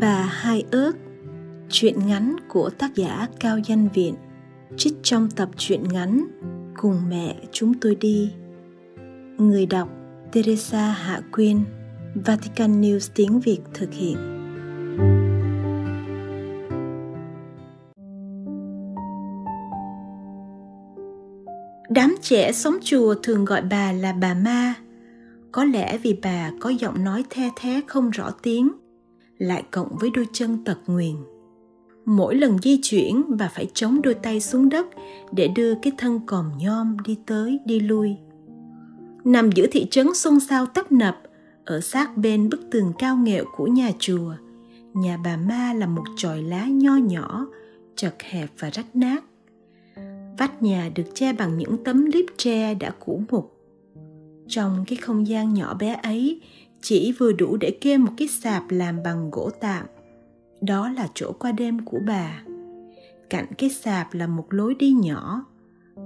Bà Hai Ước Chuyện ngắn của tác giả Cao Danh Viện, Trích trong tập truyện ngắn Cùng mẹ chúng tôi đi. Người đọc Teresa Hạ Quyên, Vatican News tiếng Việt thực hiện. Đám trẻ sống chùa thường gọi bà là bà ma. Có lẽ vì bà có giọng nói the thé không rõ tiếng lại cộng với đôi chân tật nguyền. Mỗi lần di chuyển bà phải chống đôi tay xuống đất để đưa cái thân còm nhom đi tới, đi lui. Nằm giữa thị trấn xôn xao tấp nập, ở sát bên bức tường cao nghệu của nhà chùa, nhà bà ma là một chòi lá nho nhỏ, chật hẹp và rách nát. Vách nhà được che bằng những tấm liếp tre đã cũ mục. Trong cái không gian nhỏ bé ấy chỉ vừa đủ để kê một cái sạp làm bằng gỗ tạm. Đó là chỗ qua đêm của bà. Cạnh cái sạp là một lối đi nhỏ.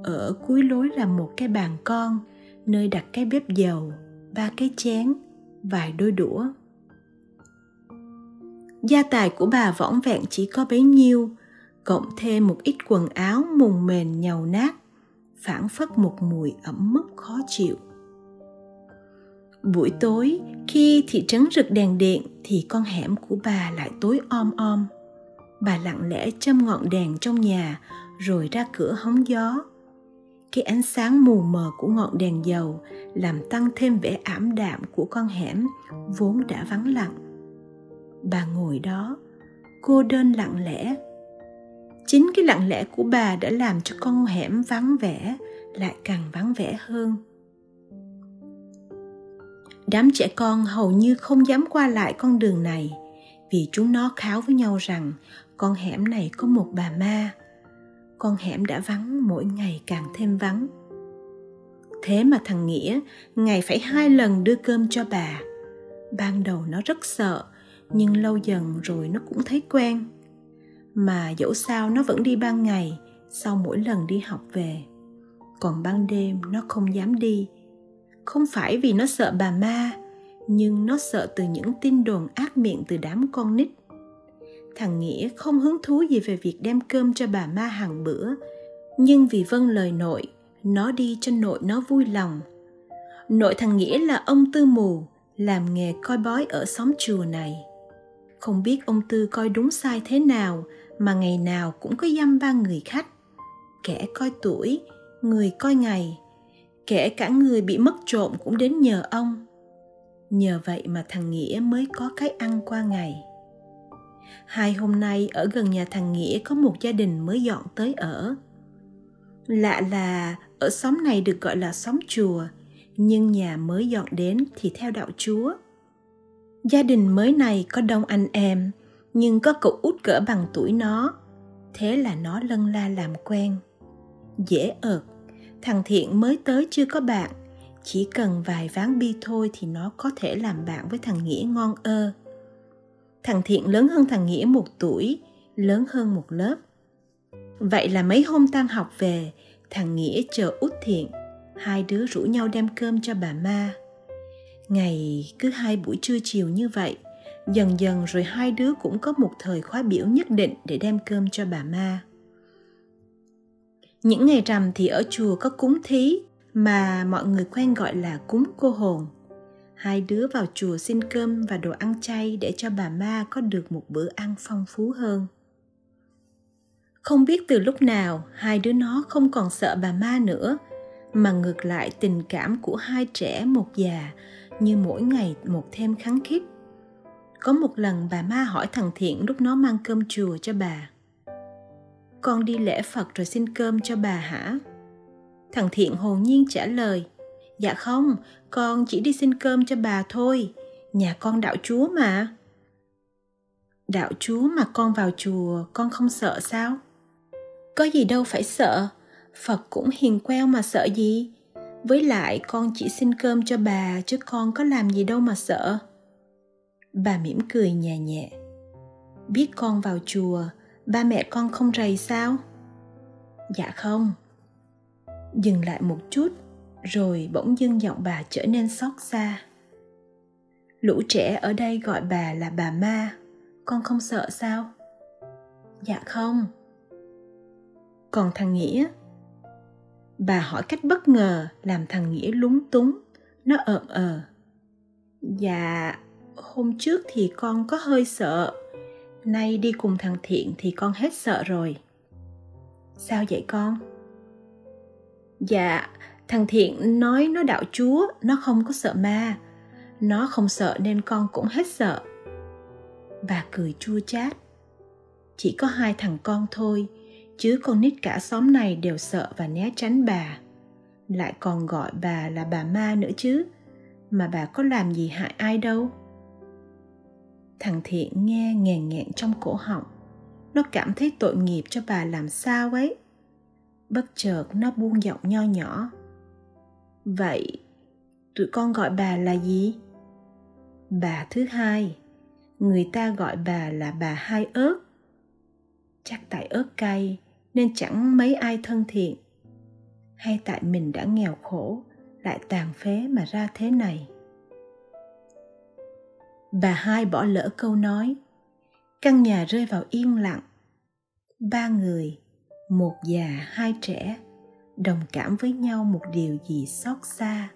Ở cuối lối là một cái bàn con, nơi đặt cái bếp dầu, ba cái chén, vài đôi đũa. Gia tài của bà võng vẹn chỉ có bấy nhiêu, cộng thêm một ít quần áo mùng mền nhàu nát phản phất một mùi ẩm mốc khó chịu buổi tối, khi thị trấn rực đèn điện thì con hẻm của bà lại tối om om. Bà lặng lẽ châm ngọn đèn trong nhà rồi ra cửa hóng gió. Cái ánh sáng mù mờ của ngọn đèn dầu làm tăng thêm vẻ ảm đạm của con hẻm vốn đã vắng lặng. Bà ngồi đó, cô đơn lặng lẽ. Chính cái lặng lẽ của bà đã làm cho con hẻm vắng vẻ, lại càng vắng vẻ hơn đám trẻ con hầu như không dám qua lại con đường này, vì chúng nó kháo với nhau rằng con hẻm này có một bà ma. Con hẻm đã vắng, mỗi ngày càng thêm vắng. Thế mà thằng nghĩa, ngày phải hai lần đưa cơm cho bà. Ban đầu nó rất sợ, nhưng lâu dần rồi nó cũng thấy quen. Mà dẫu sao nó vẫn đi ban ngày, sau mỗi lần đi học về. Còn ban đêm, nó không dám đi không phải vì nó sợ bà ma, nhưng nó sợ từ những tin đồn ác miệng từ đám con nít. Thằng nghĩa không hứng thú gì về việc đem cơm cho bà ma hàng bữa, nhưng vì vâng lời nội, nó đi cho nội nó vui lòng. Nội thằng nghĩa là ông tư mù, làm nghề coi bói ở xóm chùa này. Không biết ông tư coi đúng sai thế nào mà ngày nào cũng có dăm ba người khách. Kẻ coi tuổi, người coi ngày kể cả người bị mất trộm cũng đến nhờ ông. Nhờ vậy mà thằng nghĩa mới có cái ăn qua ngày. Hai hôm nay ở gần nhà thằng nghĩa có một gia đình mới dọn tới ở. Lạ là ở xóm này được gọi là xóm chùa, nhưng nhà mới dọn đến thì theo đạo chúa. Gia đình mới này có đông anh em, nhưng có cậu út cỡ bằng tuổi nó, thế là nó lân la làm quen. Dễ ợt thằng thiện mới tới chưa có bạn. Chỉ cần vài ván bi thôi thì nó có thể làm bạn với thằng nghĩa ngon ơ. Thằng thiện lớn hơn thằng nghĩa một tuổi, lớn hơn một lớp. Vậy là mấy hôm tan học về, thằng nghĩa chờ út thiện. Hai đứa rủ nhau đem cơm cho bà ma. Ngày cứ hai buổi trưa chiều như vậy, dần dần rồi hai đứa cũng có một thời khóa biểu nhất định để đem cơm cho bà ma những ngày rằm thì ở chùa có cúng thí mà mọi người quen gọi là cúng cô hồn. Hai đứa vào chùa xin cơm và đồ ăn chay để cho bà ma có được một bữa ăn phong phú hơn. Không biết từ lúc nào hai đứa nó không còn sợ bà ma nữa, mà ngược lại tình cảm của hai trẻ một già như mỗi ngày một thêm kháng khít. Có một lần bà ma hỏi thằng Thiện lúc nó mang cơm chùa cho bà con đi lễ Phật rồi xin cơm cho bà hả? Thằng Thiện hồn nhiên trả lời, dạ không, con chỉ đi xin cơm cho bà thôi, nhà con đạo chúa mà. Đạo chúa mà con vào chùa con không sợ sao? Có gì đâu phải sợ, Phật cũng hiền queo mà sợ gì. Với lại con chỉ xin cơm cho bà chứ con có làm gì đâu mà sợ. Bà mỉm cười nhẹ nhẹ. Biết con vào chùa, ba mẹ con không rầy sao? Dạ không. Dừng lại một chút, rồi bỗng dưng giọng bà trở nên xót xa. Lũ trẻ ở đây gọi bà là bà ma, con không sợ sao? Dạ không. Còn thằng nghĩa? Bà hỏi cách bất ngờ làm thằng nghĩa lúng túng, nó ợm ờ. Dạ hôm trước thì con có hơi sợ nay đi cùng thằng thiện thì con hết sợ rồi. Sao vậy con? Dạ thằng thiện nói nó đạo chúa, nó không có sợ ma. Nó không sợ nên con cũng hết sợ. Bà cười chua chát. Chỉ có hai thằng con thôi, chứ con nít cả xóm này đều sợ và né tránh bà. Lại còn gọi bà là bà ma nữa chứ. Mà bà có làm gì hại ai đâu thằng thiện nghe nghèn nghẹn trong cổ họng. Nó cảm thấy tội nghiệp cho bà làm sao ấy. Bất chợt nó buông giọng nho nhỏ. Vậy, tụi con gọi bà là gì? Bà thứ hai. Người ta gọi bà là bà hai ớt. Chắc tại ớt cay, nên chẳng mấy ai thân thiện. Hay tại mình đã nghèo khổ, lại tàn phế mà ra thế này bà hai bỏ lỡ câu nói, căn nhà rơi vào yên lặng. Ba người, một già, hai trẻ, đồng cảm với nhau một điều gì xót xa,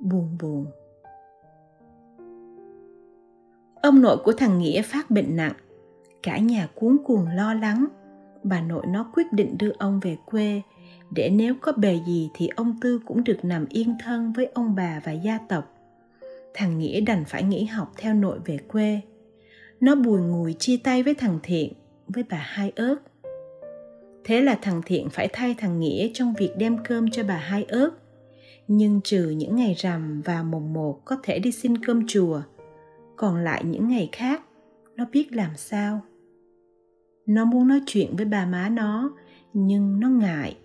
buồn buồn. Ông nội của thằng nghĩa phát bệnh nặng, cả nhà cuốn cuồng lo lắng. Bà nội nó quyết định đưa ông về quê, để nếu có bề gì thì ông tư cũng được nằm yên thân với ông bà và gia tộc thằng nghĩa đành phải nghỉ học theo nội về quê. Nó bùi ngùi chia tay với thằng thiện, với bà hai ớt. Thế là thằng thiện phải thay thằng nghĩa trong việc đem cơm cho bà hai ớt. Nhưng trừ những ngày rằm và mùng một có thể đi xin cơm chùa, còn lại những ngày khác, nó biết làm sao. Nó muốn nói chuyện với bà má nó, nhưng nó ngại.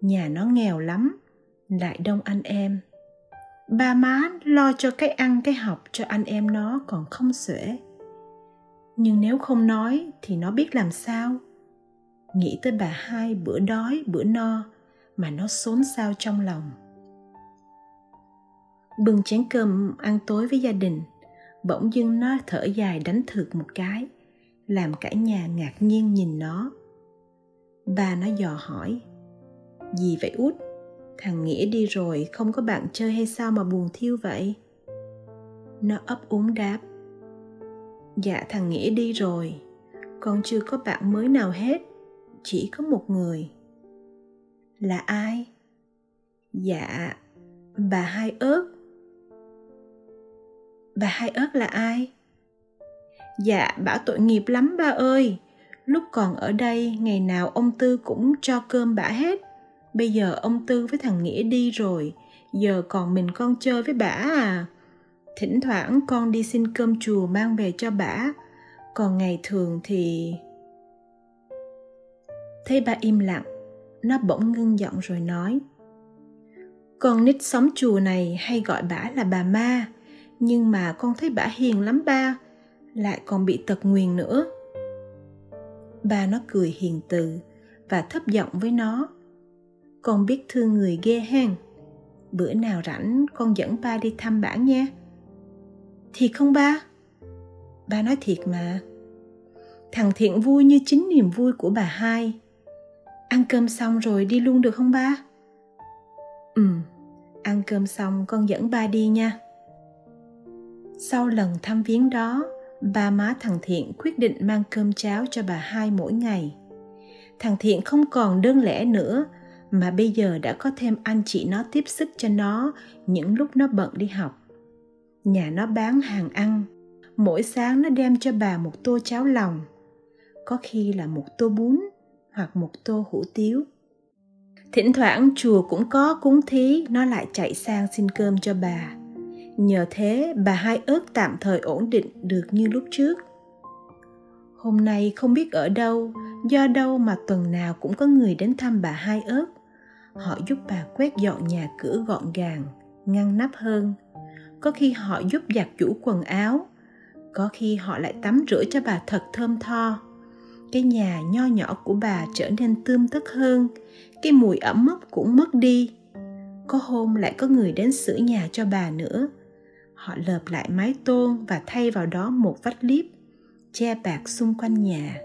Nhà nó nghèo lắm, lại đông anh em bà má lo cho cái ăn, cái học cho anh em nó còn không xuể. Nhưng nếu không nói thì nó biết làm sao? Nghĩ tới bà hai bữa đói, bữa no mà nó xốn xao trong lòng. Bưng chén cơm ăn tối với gia đình, bỗng dưng nó thở dài đánh thượt một cái, làm cả nhà ngạc nhiên nhìn nó. Bà nó dò hỏi, gì vậy út? Thằng nghĩa đi rồi, không có bạn chơi hay sao mà buồn thiêu vậy? Nó ấp úng đáp. Dạ thằng nghĩa đi rồi. Con chưa có bạn mới nào hết, chỉ có một người. Là ai? Dạ bà hai ớt bà hai ớt là ai? Dạ bà tội nghiệp lắm ba ơi. Lúc còn ở đây, ngày nào ông tư cũng cho cơm bà hết bây giờ ông tư với thằng nghĩa đi rồi. Giờ còn mình con chơi với bả à. Thỉnh thoảng con đi xin cơm chùa mang về cho bả. Còn ngày thường thì thấy ba im lặng, nó bỗng ngưng giọng rồi nói. Con nít xóm chùa này hay gọi bả là bà ma, nhưng mà con thấy bả hiền lắm ba, lại còn bị tật nguyền nữa. Ba nó cười hiền từ và thấp giọng với nó con biết thương người ghê hen bữa nào rảnh, con dẫn ba đi thăm bản nha. Thiệt không ba? Ba nói thiệt mà. Thằng thiện vui như chính niềm vui của bà hai. Ăn cơm xong rồi đi luôn được không ba? Ừ ăn cơm xong con dẫn ba đi nha. Sau lần thăm viếng đó, ba má thằng thiện quyết định mang cơm cháo cho bà hai mỗi ngày. Thằng thiện không còn đơn lẻ nữa mà bây giờ đã có thêm anh chị nó tiếp sức cho nó những lúc nó bận đi học. Nhà nó bán hàng ăn. Mỗi sáng nó đem cho bà một tô cháo lòng. Có khi là một tô bún hoặc một tô hủ tiếu. Thỉnh thoảng chùa cũng có cúng thí, nó lại chạy sang xin cơm cho bà. Nhờ thế, bà hai ớt tạm thời ổn định được như lúc trước. Hôm nay không biết ở đâu, do đâu mà tuần nào cũng có người đến thăm bà hai ớt họ giúp bà quét dọn nhà cửa gọn gàng, ngăn nắp hơn. Có khi họ giúp giặt giũ quần áo, có khi họ lại tắm rửa cho bà thật thơm tho. Cái nhà nho nhỏ của bà trở nên tươm tất hơn, cái mùi ẩm mốc cũng mất đi. Có hôm lại có người đến sửa nhà cho bà nữa. Họ lợp lại mái tôn và thay vào đó một vách liếp, che bạc xung quanh nhà.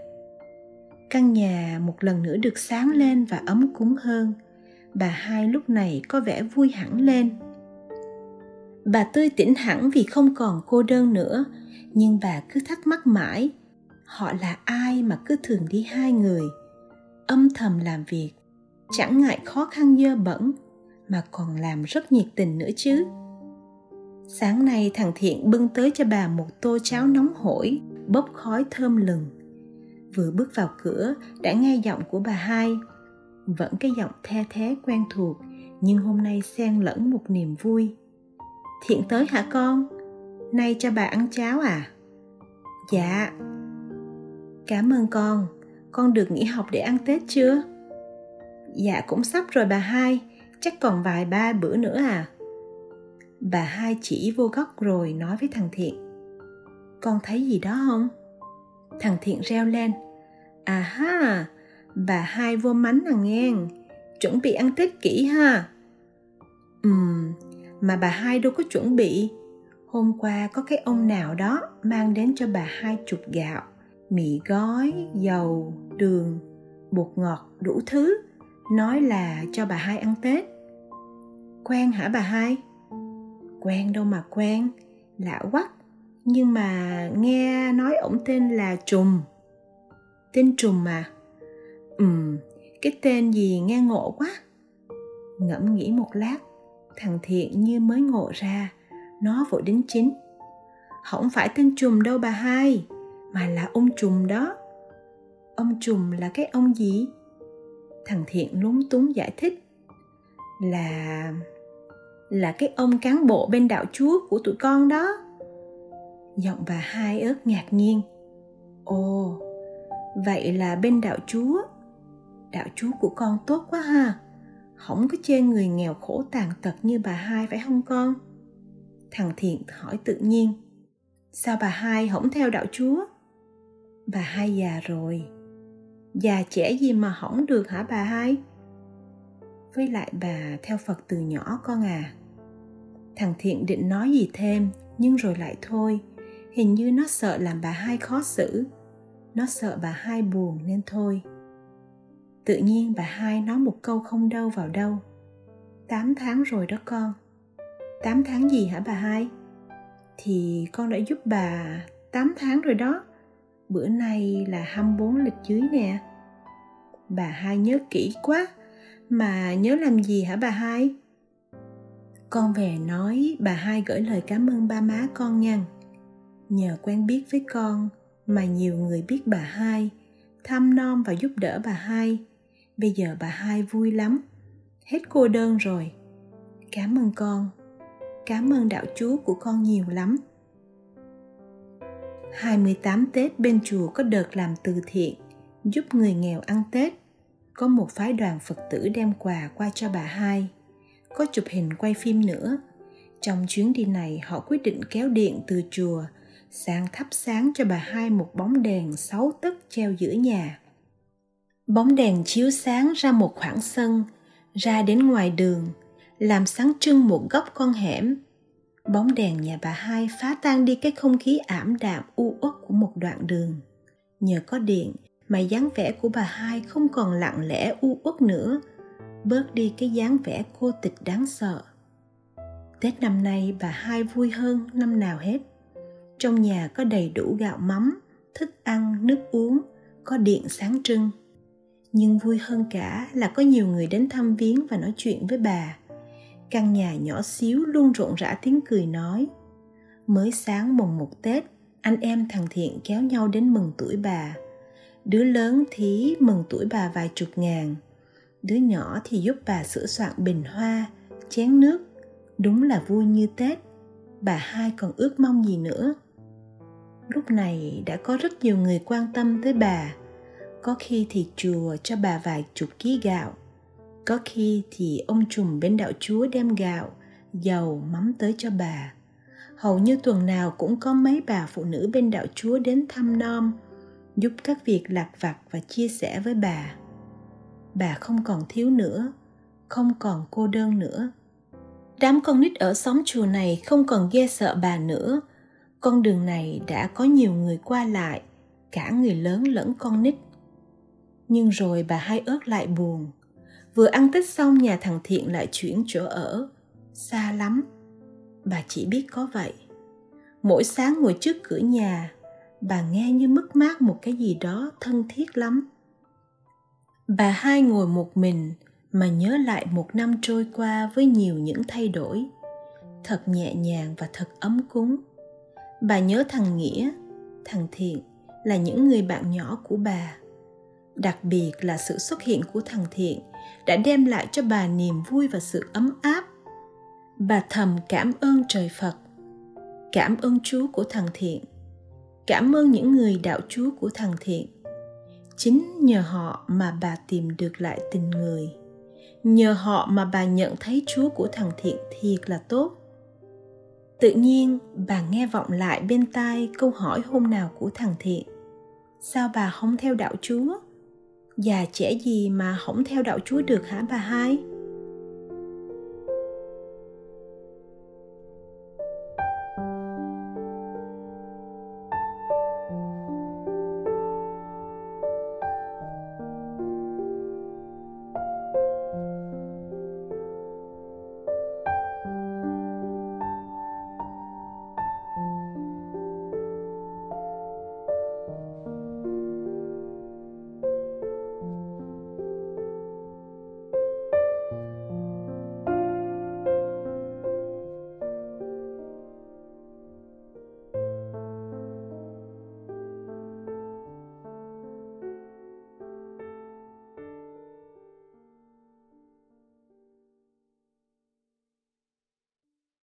Căn nhà một lần nữa được sáng lên và ấm cúng hơn bà hai lúc này có vẻ vui hẳn lên. Bà tươi tỉnh hẳn vì không còn cô đơn nữa, nhưng bà cứ thắc mắc mãi, họ là ai mà cứ thường đi hai người? Âm thầm làm việc, chẳng ngại khó khăn dơ bẩn, mà còn làm rất nhiệt tình nữa chứ. Sáng nay thằng thiện bưng tới cho bà một tô cháo nóng hổi, bốc khói thơm lừng. Vừa bước vào cửa, đã nghe giọng của bà hai vẫn cái giọng the thế quen thuộc, nhưng hôm nay xen lẫn một niềm vui. Thiện tới hả con? Nay cho bà ăn cháo à? Dạ. Cảm ơn con. Con được nghỉ học để ăn tết chưa? Dạ cũng sắp rồi bà hai. Chắc còn vài ba bữa nữa à? Bà hai chỉ vô góc rồi nói với thằng thiện. Con thấy gì đó không? Thằng thiện reo lên. À ha bà hai vô mánh à ngang. Chuẩn bị ăn tết kỹ ha. Ừm, mà bà hai đâu có chuẩn bị. Hôm qua có cái ông nào đó mang đến cho bà hai chục gạo, mì gói, dầu, đường, bột ngọt, đủ thứ, nói là cho bà hai ăn tết. Quen hả bà hai? Quen đâu mà quen, lạ quắc nhưng mà nghe nói ổng tên là trùng tên trùng mà ừm, cái tên gì nghe ngộ quá. Ngẫm nghĩ một lát, thằng thiện như mới ngộ ra, nó vội đến chính. Không phải tên trùm đâu bà hai, mà là ông trùm đó. Ông trùm là cái ông gì? Thằng thiện lúng túng giải thích. Là là cái ông cán bộ bên đạo chúa của tụi con đó. Giọng bà hai ớt ngạc nhiên. Ồ, vậy là bên đạo chúa đạo chúa của con tốt quá ha. Không có chê người nghèo khổ tàn tật như bà hai phải không con? Thằng thiện hỏi tự nhiên. Sao bà hai không theo đạo chúa? Bà hai già rồi. Già trẻ gì mà hỏng được hả bà hai? Với lại bà theo phật từ nhỏ con à. Thằng thiện định nói gì thêm, nhưng rồi lại thôi. Hình như nó sợ làm bà hai khó xử. Nó sợ bà hai buồn nên thôi tự nhiên bà hai nói một câu không đâu vào đâu. Tám tháng rồi đó con. Tám tháng gì hả bà hai? Thì con đã giúp bà tám tháng rồi đó. Bữa nay là 24 lịch dưới nè. Bà hai nhớ kỹ quá. Mà nhớ làm gì hả bà hai? Con về nói bà hai gửi lời cảm ơn ba má con nha. Nhờ quen biết với con mà nhiều người biết bà hai, thăm nom và giúp đỡ bà hai bây giờ bà hai vui lắm hết cô đơn rồi cảm ơn con cảm ơn đạo chúa của con nhiều lắm 28 Tết bên chùa có đợt làm từ thiện, giúp người nghèo ăn Tết. Có một phái đoàn Phật tử đem quà qua cho bà hai. Có chụp hình quay phim nữa. Trong chuyến đi này họ quyết định kéo điện từ chùa sang thắp sáng cho bà hai một bóng đèn sáu tấc treo giữa nhà. Bóng đèn chiếu sáng ra một khoảng sân, ra đến ngoài đường, làm sáng trưng một góc con hẻm. Bóng đèn nhà bà hai phá tan đi cái không khí ảm đạm u uất của một đoạn đường. Nhờ có điện mà dáng vẻ của bà hai không còn lặng lẽ u uất nữa, bớt đi cái dáng vẻ cô tịch đáng sợ. Tết năm nay bà hai vui hơn năm nào hết trong nhà có đầy đủ gạo mắm thức ăn nước uống có điện sáng trưng nhưng vui hơn cả là có nhiều người đến thăm viếng và nói chuyện với bà. Căn nhà nhỏ xíu luôn rộn rã tiếng cười nói. Mới sáng mùng một tết, anh em thằng thiện kéo nhau đến mừng tuổi bà. Đứa lớn thì mừng tuổi bà vài chục ngàn. Đứa nhỏ thì giúp bà sửa soạn bình hoa, chén nước. Đúng là vui như tết. Bà hai còn ước mong gì nữa. Lúc này đã có rất nhiều người quan tâm tới bà có khi thì chùa cho bà vài chục ký gạo, có khi thì ông trùm bên đạo chúa đem gạo, dầu mắm tới cho bà. Hầu như tuần nào cũng có mấy bà phụ nữ bên đạo chúa đến thăm nom, giúp các việc lặt vặt và chia sẻ với bà. Bà không còn thiếu nữa, không còn cô đơn nữa. Đám con nít ở xóm chùa này không còn ghê sợ bà nữa. Con đường này đã có nhiều người qua lại, cả người lớn lẫn con nít nhưng rồi bà hai ớt lại buồn. Vừa ăn tết xong, nhà thằng thiện lại chuyển chỗ ở. Xa lắm. Bà chỉ biết có vậy. Mỗi sáng ngồi trước cửa nhà, bà nghe như mất mát một cái gì đó thân thiết lắm. Bà hai ngồi một mình, mà nhớ lại một năm trôi qua với nhiều những thay đổi. Thật nhẹ nhàng và thật ấm cúng. Bà nhớ thằng nghĩa, thằng thiện là những người bạn nhỏ của bà đặc biệt là sự xuất hiện của thằng thiện, đã đem lại cho bà niềm vui và sự ấm áp. Bà thầm cảm ơn trời phật, cảm ơn chúa của thằng thiện, cảm ơn những người đạo chúa của thằng thiện. Chính nhờ họ mà bà tìm được lại tình người. Nhờ họ mà bà nhận thấy chúa của thằng thiện thiệt là tốt. Tự nhiên, bà nghe vọng lại bên tai câu hỏi hôm nào của thằng thiện. Sao bà không theo đạo chúa? Già trẻ gì mà không theo đạo chúa được hả bà hai?